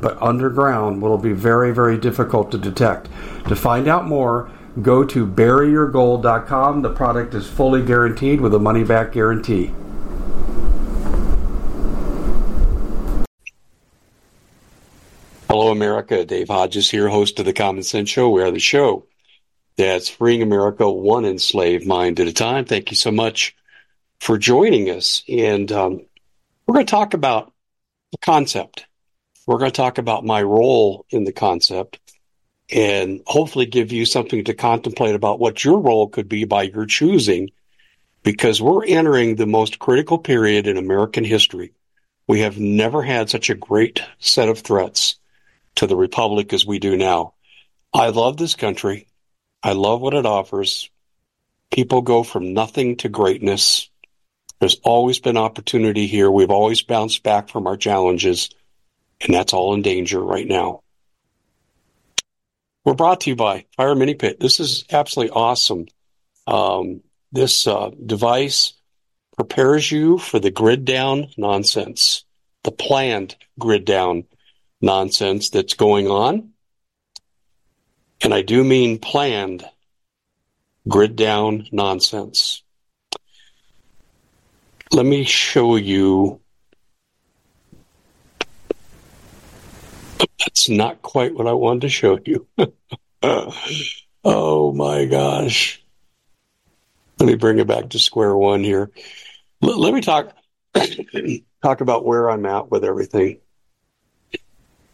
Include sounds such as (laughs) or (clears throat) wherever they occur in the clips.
but underground will be very, very difficult to detect. To find out more, go to buryyourgold.com. The product is fully guaranteed with a money back guarantee. Hello, America. Dave Hodges here, host of the Common Sense Show. We are the show that's freeing America one enslaved mind at a time. Thank you so much for joining us. And um, we're going to talk about the concept we're going to talk about my role in the concept and hopefully give you something to contemplate about what your role could be by your choosing because we're entering the most critical period in American history. We have never had such a great set of threats to the republic as we do now. I love this country. I love what it offers. People go from nothing to greatness. There's always been opportunity here. We've always bounced back from our challenges and that's all in danger right now. We're brought to you by Fire Mini Pit. This is absolutely awesome. Um, this uh, device prepares you for the grid down nonsense, the planned grid down nonsense that's going on. And I do mean planned grid down nonsense. Let me show you That's not quite what I wanted to show you. (laughs) oh my gosh. Let me bring it back to square one here. L- let me talk (coughs) talk about where I'm at with everything.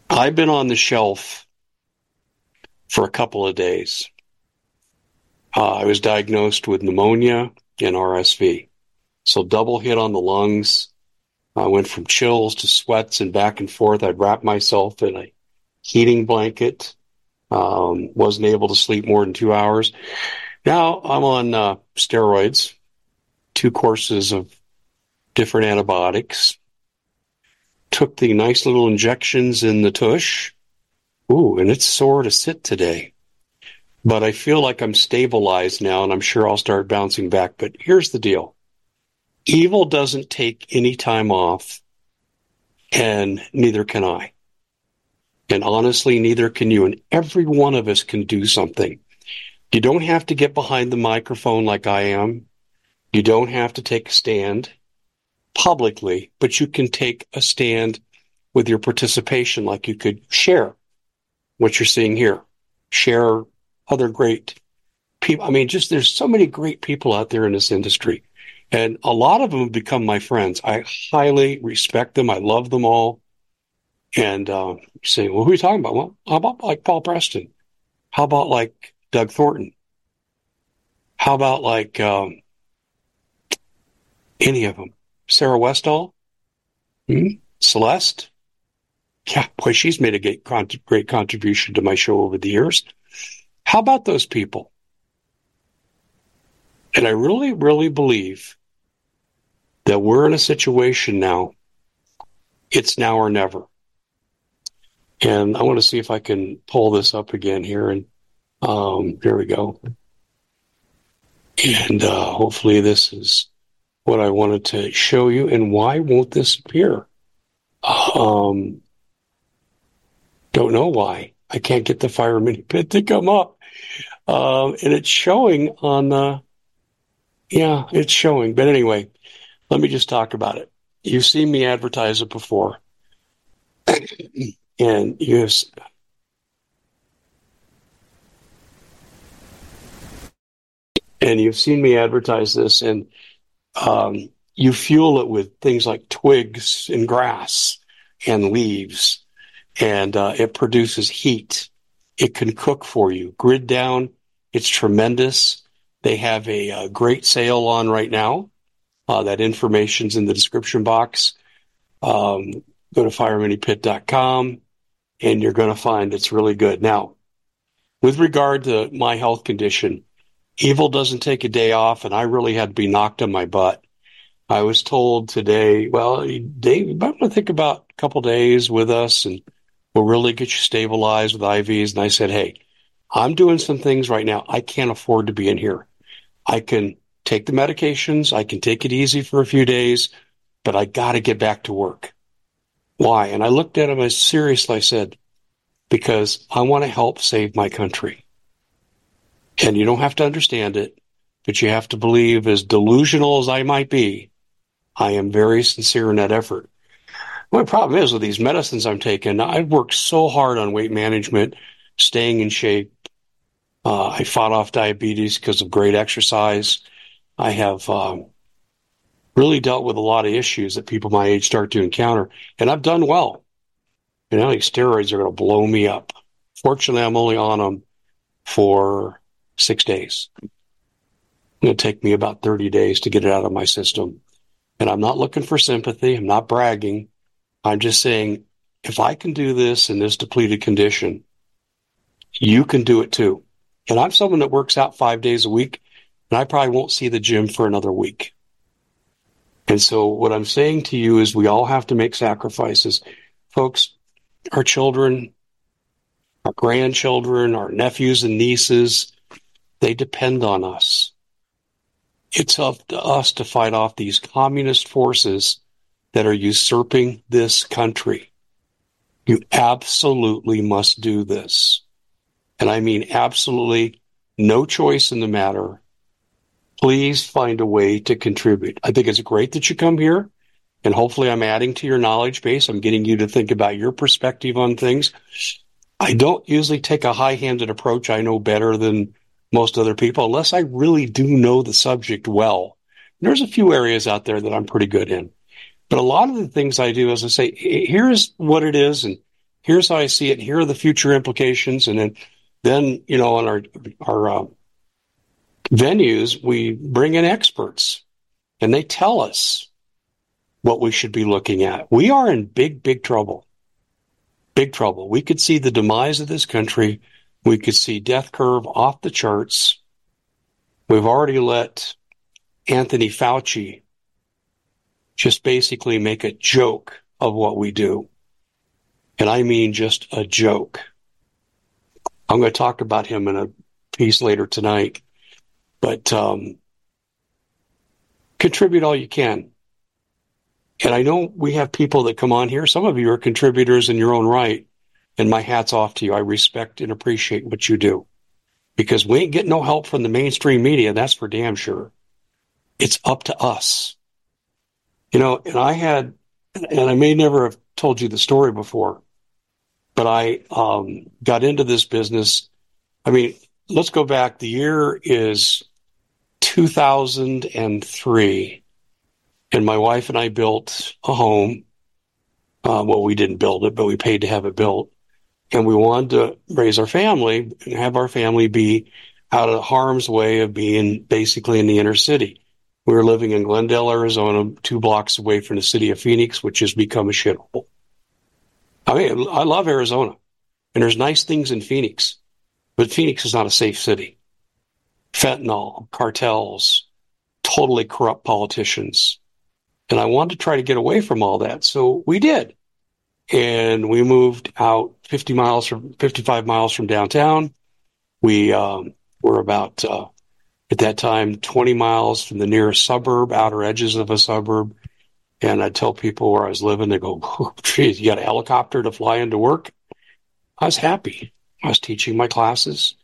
I've been on the shelf for a couple of days. Uh, I was diagnosed with pneumonia and RSV. So double hit on the lungs. I went from chills to sweats and back and forth. I'd wrap myself in a heating blanket. Um, wasn't able to sleep more than two hours. Now I'm on uh, steroids, two courses of different antibiotics. Took the nice little injections in the tush. Ooh, and it's sore to sit today. But I feel like I'm stabilized now and I'm sure I'll start bouncing back. But here's the deal. Evil doesn't take any time off and neither can I. And honestly, neither can you. And every one of us can do something. You don't have to get behind the microphone like I am. You don't have to take a stand publicly, but you can take a stand with your participation, like you could share what you're seeing here, share other great people. I mean, just there's so many great people out there in this industry. And a lot of them have become my friends. I highly respect them. I love them all. And uh, say, well, who are you talking about? Well, how about like Paul Preston? How about like Doug Thornton? How about like um, any of them? Sarah Westall? Hmm? Celeste? Yeah, boy, she's made a great, great contribution to my show over the years. How about those people? And I really, really believe that we're in a situation now. It's now or never. And I want to see if I can pull this up again here. And um, here we go. And uh, hopefully this is what I wanted to show you. And why won't this appear? Um, don't know why. I can't get the fire mini pit to come up. Uh, and it's showing on the, yeah, it's showing. But anyway, let me just talk about it. You've seen me advertise it before. (clears throat) and you've and you've seen me advertise this and um, you fuel it with things like twigs and grass and leaves, and uh, it produces heat. It can cook for you. Grid down, it's tremendous. They have a, a great sale on right now. Uh, that information's in the description box. Um, go to fireminipit.com and you're going to find it's really good. Now, with regard to my health condition, evil doesn't take a day off, and I really had to be knocked on my butt. I was told today, well, Dave, you might want to think about a couple days with us, and we'll really get you stabilized with IVs. And I said, hey, I'm doing some things right now. I can't afford to be in here. I can take the medications. I can take it easy for a few days, but I got to get back to work. Why? And I looked at him as seriously. I said, because I want to help save my country. And you don't have to understand it, but you have to believe, as delusional as I might be, I am very sincere in that effort. My problem is with these medicines I'm taking, I've worked so hard on weight management, staying in shape. Uh, I fought off diabetes because of great exercise. I have um, really dealt with a lot of issues that people my age start to encounter, and I've done well. And I think steroids are going to blow me up. Fortunately, I'm only on them for six days. To take me about 30 days to get it out of my system. And I'm not looking for sympathy. I'm not bragging. I'm just saying, if I can do this in this depleted condition, you can do it too. And I'm someone that works out five days a week, and I probably won't see the gym for another week. And so what I'm saying to you is we all have to make sacrifices. Folks, our children, our grandchildren, our nephews and nieces, they depend on us. It's up to us to fight off these communist forces that are usurping this country. You absolutely must do this. And I mean absolutely no choice in the matter. Please find a way to contribute. I think it's great that you come here and hopefully I'm adding to your knowledge base. I'm getting you to think about your perspective on things. I don't usually take a high handed approach. I know better than most other people unless I really do know the subject well. There's a few areas out there that I'm pretty good in. But a lot of the things I do is I say, here's what it is and here's how I see it. Here are the future implications. And then, then, you know, on our, our, uh, venues, we bring in experts and they tell us what we should be looking at. We are in big, big trouble. Big trouble. We could see the demise of this country we could see death curve off the charts. We've already let Anthony Fauci just basically make a joke of what we do. And I mean just a joke. I'm going to talk about him in a piece later tonight. But um, contribute all you can. And I know we have people that come on here. Some of you are contributors in your own right. And my hat's off to you. I respect and appreciate what you do because we ain't getting no help from the mainstream media. That's for damn sure. It's up to us. You know, and I had, and I may never have told you the story before, but I um, got into this business. I mean, let's go back. The year is 2003, and my wife and I built a home. Uh, well, we didn't build it, but we paid to have it built and we wanted to raise our family and have our family be out of harm's way of being basically in the inner city. We were living in Glendale, Arizona, two blocks away from the city of Phoenix, which has become a shithole. I mean, I love Arizona, and there's nice things in Phoenix, but Phoenix is not a safe city. Fentanyl, cartels, totally corrupt politicians. And I wanted to try to get away from all that. So we did and we moved out 50 miles from 55 miles from downtown. We um, were about uh, at that time 20 miles from the nearest suburb, outer edges of a suburb. And I'd tell people where I was living, they go, oh, geez, you got a helicopter to fly into work? I was happy. I was teaching my classes.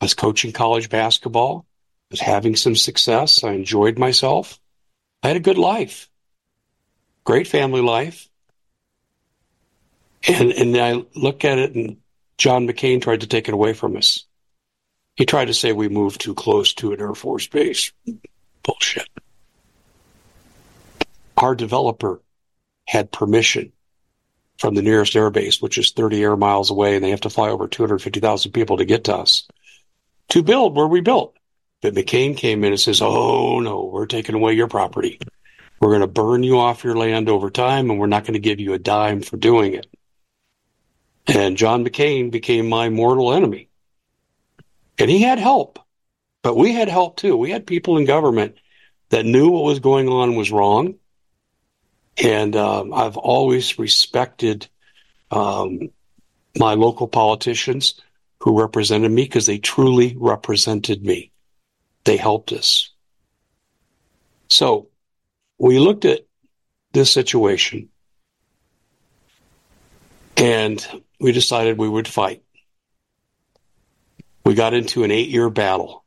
I was coaching college basketball. I was having some success. I enjoyed myself. I had a good life. Great family life. And, and I look at it and John McCain tried to take it away from us. He tried to say we moved too close to an Air Force base. Bullshit. our developer had permission from the nearest airbase, which is 30 air miles away, and they have to fly over 250,000 people to get to us, to build where we built. But McCain came in and says, Oh, no, we're taking away your property. We're going to burn you off your land over time, and we're not going to give you a dime for doing it. And John McCain became my mortal enemy. And he had help, but we had help too. We had people in government that knew what was going on was wrong and um, I've always respected um, my local politicians who represented me because they truly represented me. They helped us. So we looked at this situation and we decided we would fight. We got into an eight year battle.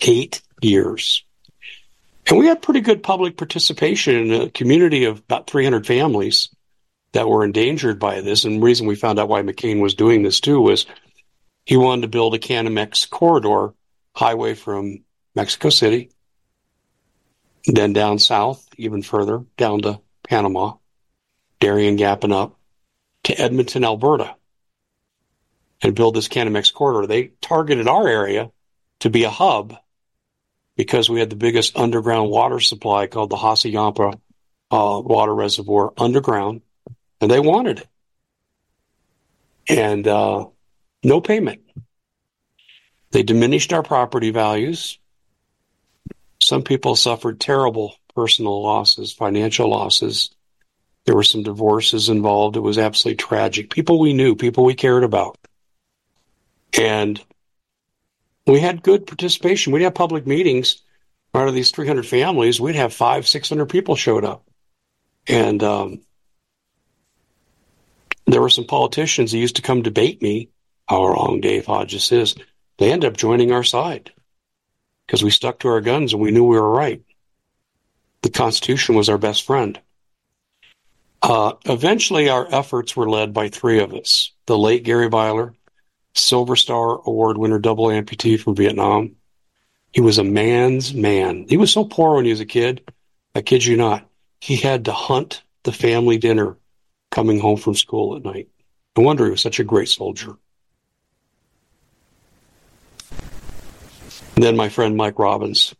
Eight years. And we had pretty good public participation in a community of about 300 families that were endangered by this. And the reason we found out why McCain was doing this too was he wanted to build a Canamex corridor highway from Mexico City, then down south, even further, down to Panama, Darien Gap and up to Edmonton, Alberta, and build this Canamex corridor. They targeted our area to be a hub because we had the biggest underground water supply called the Hassayampa uh, water reservoir underground, and they wanted it. And uh, no payment. They diminished our property values. Some people suffered terrible personal losses, financial losses. There were some divorces involved. It was absolutely tragic. People we knew, people we cared about. And we had good participation. We'd have public meetings. Out of these 300 families, we'd have five, 600 people showed up. And um, there were some politicians who used to come debate me how wrong Dave Hodges is. They ended up joining our side because we stuck to our guns and we knew we were right. The Constitution was our best friend. Uh, eventually, our efforts were led by three of us the late Gary Byler, Silver Star Award winner, double amputee from Vietnam. He was a man's man. He was so poor when he was a kid. I kid you not. He had to hunt the family dinner coming home from school at night. No wonder he was such a great soldier. And then my friend Mike Robbins.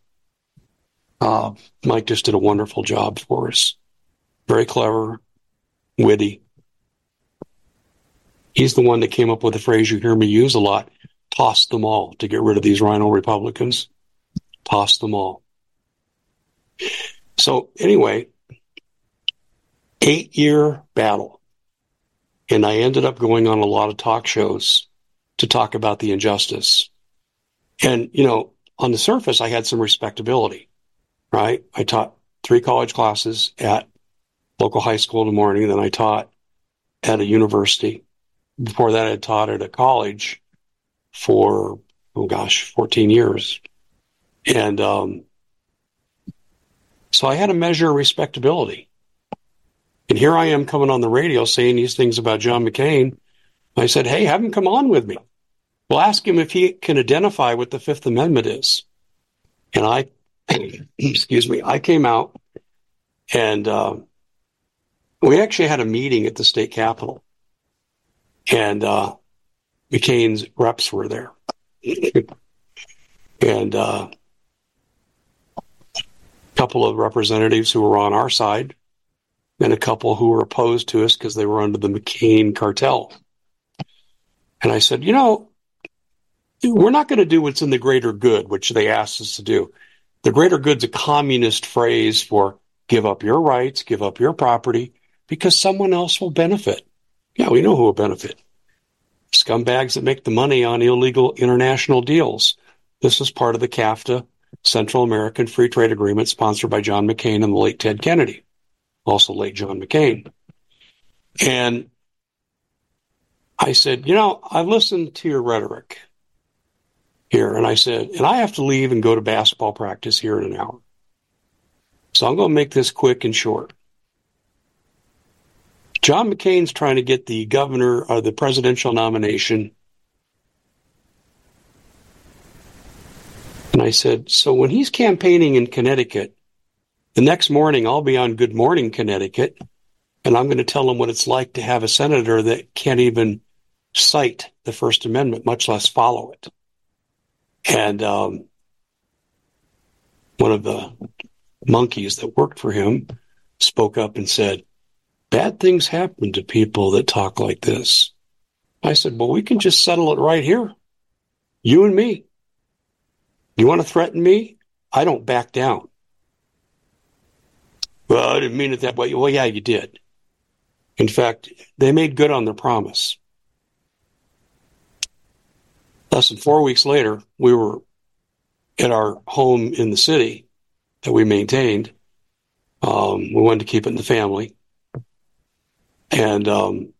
Uh, Mike just did a wonderful job for us. Very clever, witty, He's the one that came up with the phrase you hear me use a lot toss them all to get rid of these rhino Republicans. Toss them all. So, anyway, eight year battle. And I ended up going on a lot of talk shows to talk about the injustice. And, you know, on the surface, I had some respectability, right? I taught three college classes at local high school in the morning. Then I taught at a university before that, I had taught at a college for, oh gosh, 14 years. And um, so I had a measure of respectability. And here I am coming on the radio saying these things about John McCain. I said, hey, have him come on with me. We'll ask him if he can identify what the Fifth Amendment is. And I, (clears throat) excuse me, I came out and uh, we actually had a meeting at the state capitol and uh, McCain's reps were there, (clears throat) and uh, a couple of representatives who were on our side, and a couple who were opposed to us because they were under the McCain cartel. And I said, you know, we're not going to do what's in the greater good, which they asked us to do. The greater good's a communist phrase for give up your rights, give up your property, because someone else will benefit. Yeah, we know who will benefit. Scumbags that make the money on illegal international deals. This is part of the CAFTA Central American Free Trade Agreement sponsored by John McCain and the late Ted Kennedy, also late John McCain. And I said, you know, I've listened to your rhetoric here. And I said, and I have to leave and go to basketball practice here in an hour. So I'm going to make this quick and short. John McCain's trying to get the governor or the presidential nomination. And I said, so when he's campaigning in Connecticut, The next morning, I'll be on Good Morning Connecticut, and I'm going to tell him what it's like to have a senator that can't even cite the First Amendment, much less follow it. And um, one of the monkeys that worked for him spoke up and said, Bad things happen to people that talk like this. I said, Well, we can just settle it right here. You and me. You want to threaten me? I don't back down. Well, I didn't mean it that way. Well, yeah, you did. In fact, they made good on their promise. Less than four weeks later, we were at our home in the city that we maintained. Um, we wanted to keep it in the family. And um,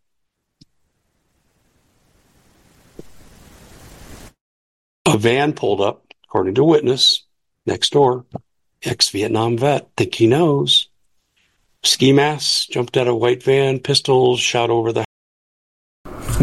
a van pulled up, according to witness, next door. Ex Vietnam vet, think he knows. Ski masks, jumped out of a white van, pistols shot over the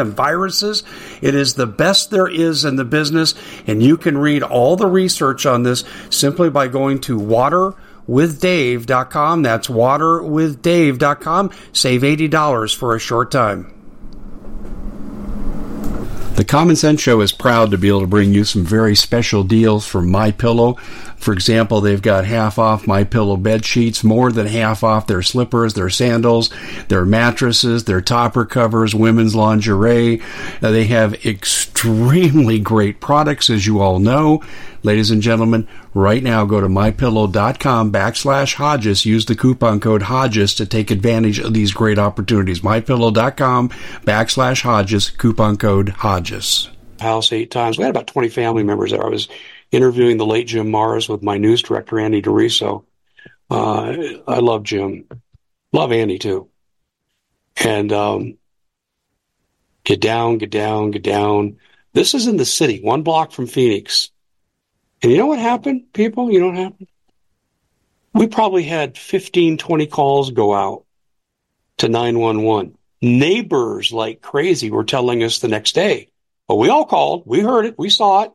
and viruses. It is the best there is in the business, and you can read all the research on this simply by going to water waterwithdave.com. That's waterwithdave.com. Save $80 for a short time. The Common Sense Show is proud to be able to bring you some very special deals from My Pillow. For example, they've got half off My Pillow bed sheets, more than half off their slippers, their sandals, their mattresses, their topper covers, women's lingerie. Uh, they have extremely great products, as you all know. Ladies and gentlemen, right now go to mypillow.com backslash Hodges. Use the coupon code Hodges to take advantage of these great opportunities. Mypillow.com backslash Hodges, coupon code Hodges. House eight times. We had about 20 family members there. I was interviewing the late Jim Marrs with my news director, Andy DeRiso. Uh, I love Jim. Love Andy too. And um, get down, get down, get down. This is in the city, one block from Phoenix. And you know what happened, people? You know what happened? We probably had 15, 20 calls go out to 911. Neighbors like crazy were telling us the next day. Well, we all called. We heard it. We saw it.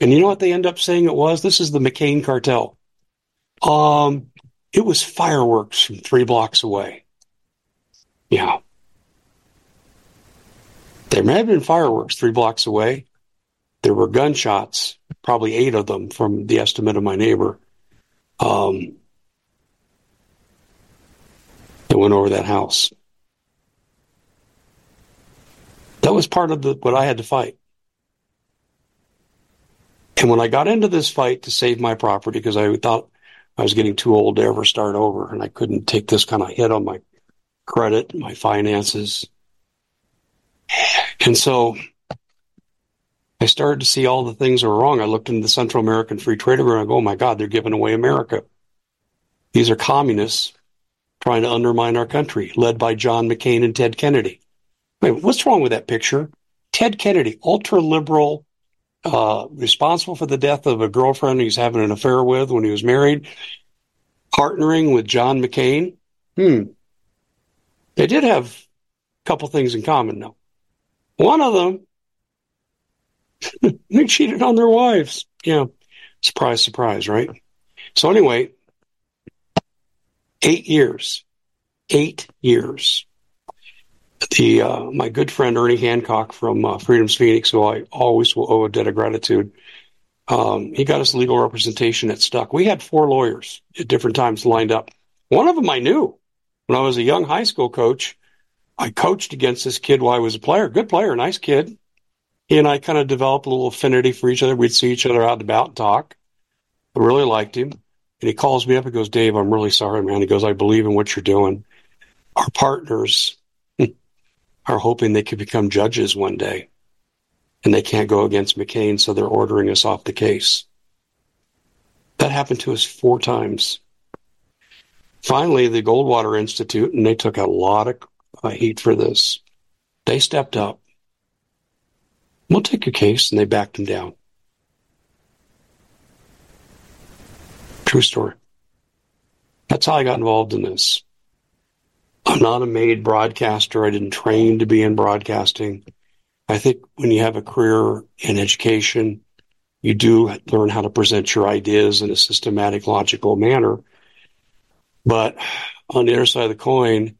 And you know what they end up saying it was? This is the McCain cartel. Um, it was fireworks from three blocks away. Yeah. There may have been fireworks three blocks away, there were gunshots, probably eight of them from the estimate of my neighbor. Um, that went over that house. That was part of the, what I had to fight. And when I got into this fight to save my property, because I thought I was getting too old to ever start over and I couldn't take this kind of hit on my credit, my finances. And so I started to see all the things that were wrong. I looked into the Central American Free Trade Agreement. I go, oh my God, they're giving away America. These are communists trying to undermine our country, led by John McCain and Ted Kennedy. Wait, what's wrong with that picture? Ted Kennedy, ultra liberal, uh, responsible for the death of a girlfriend he's having an affair with when he was married, partnering with John McCain. Hmm. They did have a couple things in common, though. One of them, (laughs) they cheated on their wives. Yeah. Surprise, surprise, right? So, anyway, eight years. Eight years. The uh, my good friend Ernie Hancock from uh, Freedom's Phoenix, who I always will owe a debt of gratitude, um, he got us legal representation that stuck. We had four lawyers at different times lined up. One of them I knew when I was a young high school coach. I coached against this kid while I was a player. Good player, nice kid. He and I kind of developed a little affinity for each other. We'd see each other out and about and talk. I really liked him. And he calls me up and goes, Dave, I'm really sorry, man. He goes, I believe in what you're doing. Our partners are hoping they could become judges one day. And they can't go against McCain, so they're ordering us off the case. That happened to us four times. Finally, the Goldwater Institute, and they took a lot of uh, heat for this, they stepped up. We'll take a case, and they backed him down. True story. That's how I got involved in this. I'm not a made broadcaster. I didn't train to be in broadcasting. I think when you have a career in education, you do learn how to present your ideas in a systematic, logical manner. But on the other side of the coin,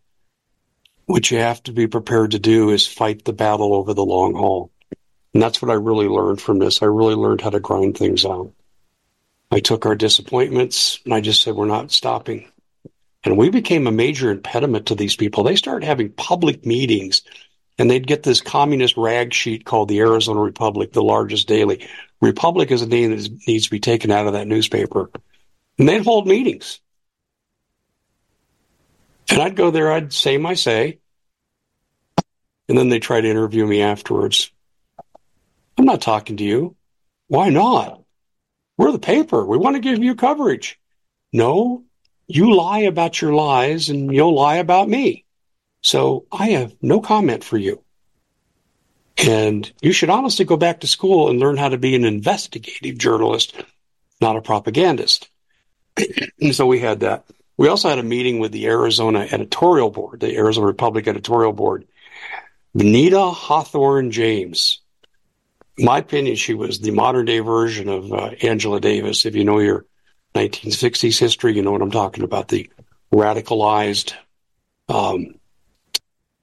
what you have to be prepared to do is fight the battle over the long haul. And that's what I really learned from this. I really learned how to grind things out. I took our disappointments and I just said, we're not stopping. And we became a major impediment to these people. They started having public meetings and they'd get this communist rag sheet called the Arizona Republic, the largest daily. Republic is a name that needs to be taken out of that newspaper. And they'd hold meetings. And I'd go there, I'd say my say. And then they try to interview me afterwards. I'm not talking to you. Why not? We're the paper. We want to give you coverage. No, you lie about your lies and you'll lie about me. So I have no comment for you. And you should honestly go back to school and learn how to be an investigative journalist, not a propagandist. and (clears throat) so we had that. We also had a meeting with the Arizona editorial board, the Arizona Republic editorial board. Benita Hawthorne James my opinion, she was the modern day version of uh, Angela Davis. If you know your 1960s history, you know what I'm talking about. The radicalized um,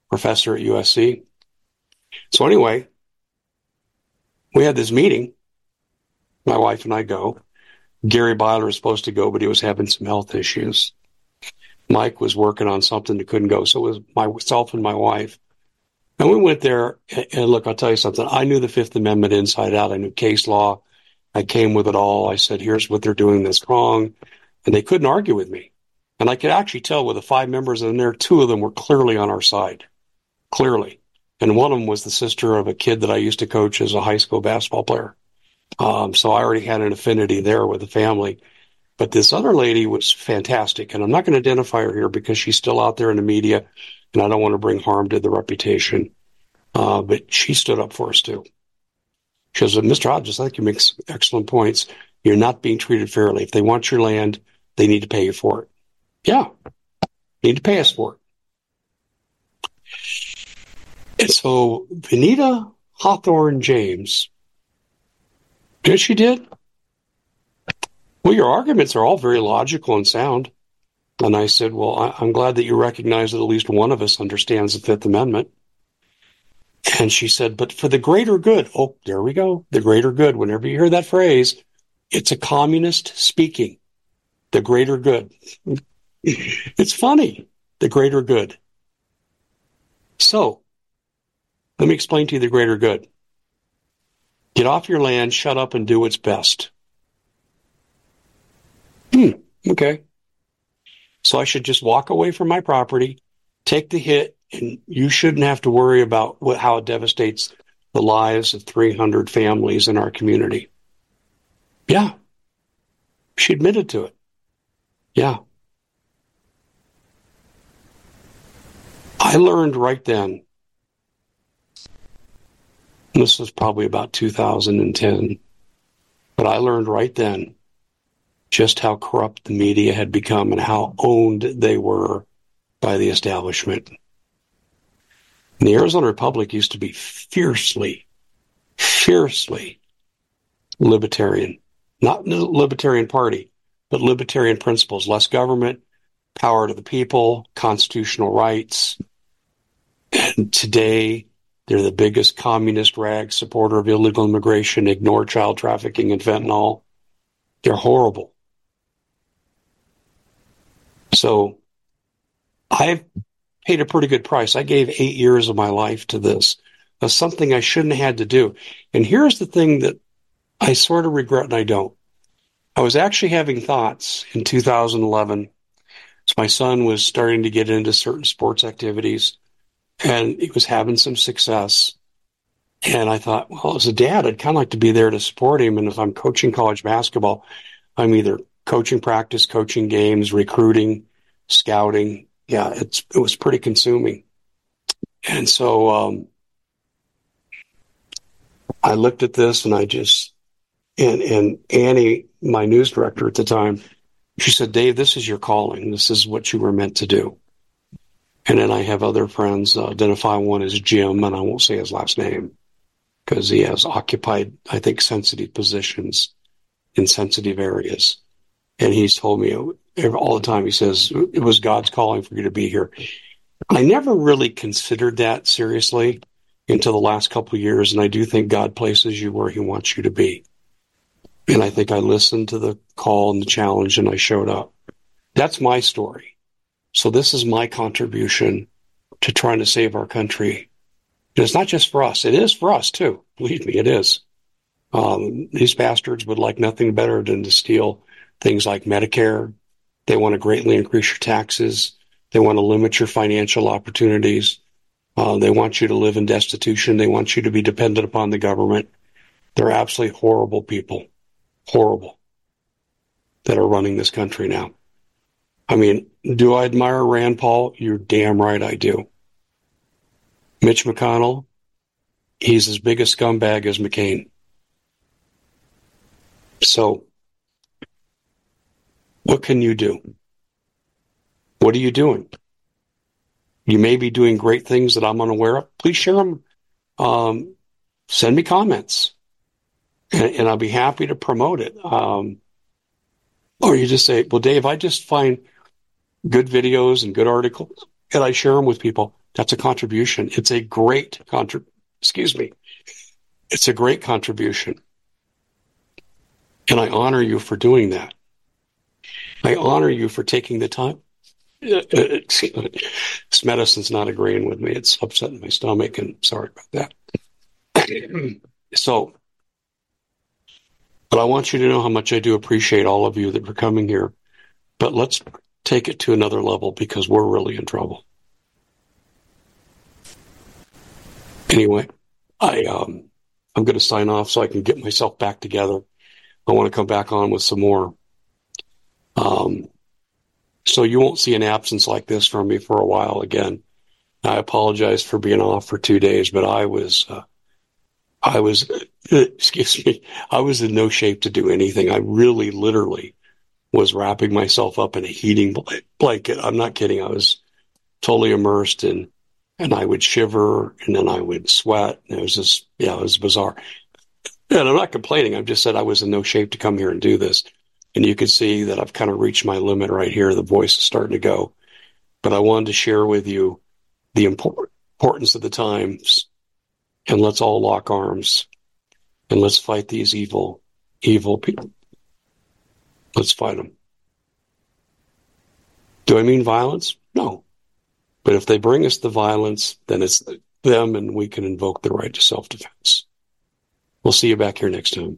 professor at USC. So anyway, we had this meeting. My wife and I go. Gary Byler was supposed to go, but he was having some health issues. Mike was working on something that couldn't go, so it was myself and my wife. And we went there, and look, I'll tell you something. I knew the Fifth Amendment inside out. I knew case law. I came with it all. I said, here's what they're doing that's wrong. And they couldn't argue with me. And I could actually tell with the five members in there, two of them were clearly on our side. Clearly. And one of them was the sister of a kid that I used to coach as a high school basketball player. Um, so I already had an affinity there with the family. But this other lady was fantastic. And I'm not going to identify her here because she's still out there in the media and I don't want to bring harm to the reputation. Uh, but she stood up for us too. She Mr. Hodges, I think you make excellent points. You're not being treated fairly. If they want your land, they need to pay you for it. Yeah, need to pay us for it. And so Benita Hawthorne James, guess she did? Well, your arguments are all very logical and sound. And I said, Well, I, am glad that you recognize that at least one of us understands the Fifth Amendment. And she said, but for the greater good. Oh, there we go. The greater good. Whenever you hear that phrase, it's a communist speaking. The greater good. (laughs) it's funny. The greater good. So, let me explain to you the greater good. Get off your land, shut up, and do what's best. Hmm, okay. So I should just walk away from my property, take the hit, and you shouldn't have to worry about what, how it devastates the lives of 300 families in our community. Yeah. She admitted to it. Yeah. I learned right then, this was probably about 2010, but I learned right then just how corrupt the media had become and how owned they were by the establishment. The Arizona Republic used to be fiercely, fiercely libertarian. Not the libertarian party, but libertarian principles. Less government, power to the people, constitutional rights. And today, they're the biggest communist rag supporter of illegal immigration, ignore child trafficking and fentanyl. They're horrible. So I've paid a pretty good price. I gave eight years of my life to this. That's something I shouldn't have had to do. And here's the thing that I sort of regret and I don't. I was actually having thoughts in 2011. So my son was starting to get into certain sports activities and he was having some success. And I thought, well, as a dad, I'd kind of like to be there to support him. And if I'm coaching college basketball, I'm either coaching practice, coaching games, recruiting, scouting. Yeah, it's it was pretty consuming. And so um, I looked at this and I just and and Annie, my news director at the time, she said, "Dave, this is your calling. This is what you were meant to do." And then I have other friends uh, identify one as Jim, and I won't say his last name because he has occupied, I think, sensitive positions in sensitive areas. And he's told me all the time, he says, it was God's calling for you to be here. I never really considered that seriously until the last couple years. And I do think God places you where he wants you to be. And I think I listened to the call and the challenge and I showed up. That's my story. So this is my contribution to trying to save our country. And it's not just for us. It is for us too. Believe me, it is. Um, these bastards would like nothing better than to steal things like Medicare. They want to greatly increase your taxes. They want to limit your financial opportunities. Uh, they want you to live in destitution. They want you to be dependent upon the government. They're absolutely horrible people. Horrible. That are running this country now. I mean, do I admire Rand Paul? You're damn right I do. Mitch McConnell, he's as big a scumbag as McCain. So, what can you do? What are you doing? You may be doing great things that I'm unaware of. Please share them. Um, send me comments, and, and, I'll be happy to promote it. Um, or you just say, "Well, Dave, I just find good videos and good articles, and I share them with people. That's a contribution. It's a great contrib. Excuse me. It's a great contribution, and I honor you for doing that. I honor you for taking the time. Uh, this medicine's not agreeing with me. It's upsetting my stomach, and sorry about that. (clears throat) so, but I want you to know how much I do appreciate all of you that are coming here. But let's take it to another level because we're really in trouble. Anyway, I um, I'm going to sign off so I can get myself back together. I want to come back on with some more. Um, so you won't see an absence like this from me for a while again. I apologize for being off for two days, but I was, uh, I was, (laughs) excuse me, I was in no shape to do anything. I really, literally was wrapping myself up in a heating blanket. I'm not kidding. I was totally immersed in, and I would shiver and then I would sweat. And it was just, yeah, it was bizarre. And I'm not complaining. I've just said I was in no shape to come here and do this. And you can see that I've kind of reached my limit right here. The voice is starting to go. But I wanted to share with you the importance of the times and let's all lock arms and let's fight these evil, evil people. Let's fight them. Do I mean violence? No. But if they bring us the violence, then it's them and we can invoke the right to self defense. We'll see you back here next time.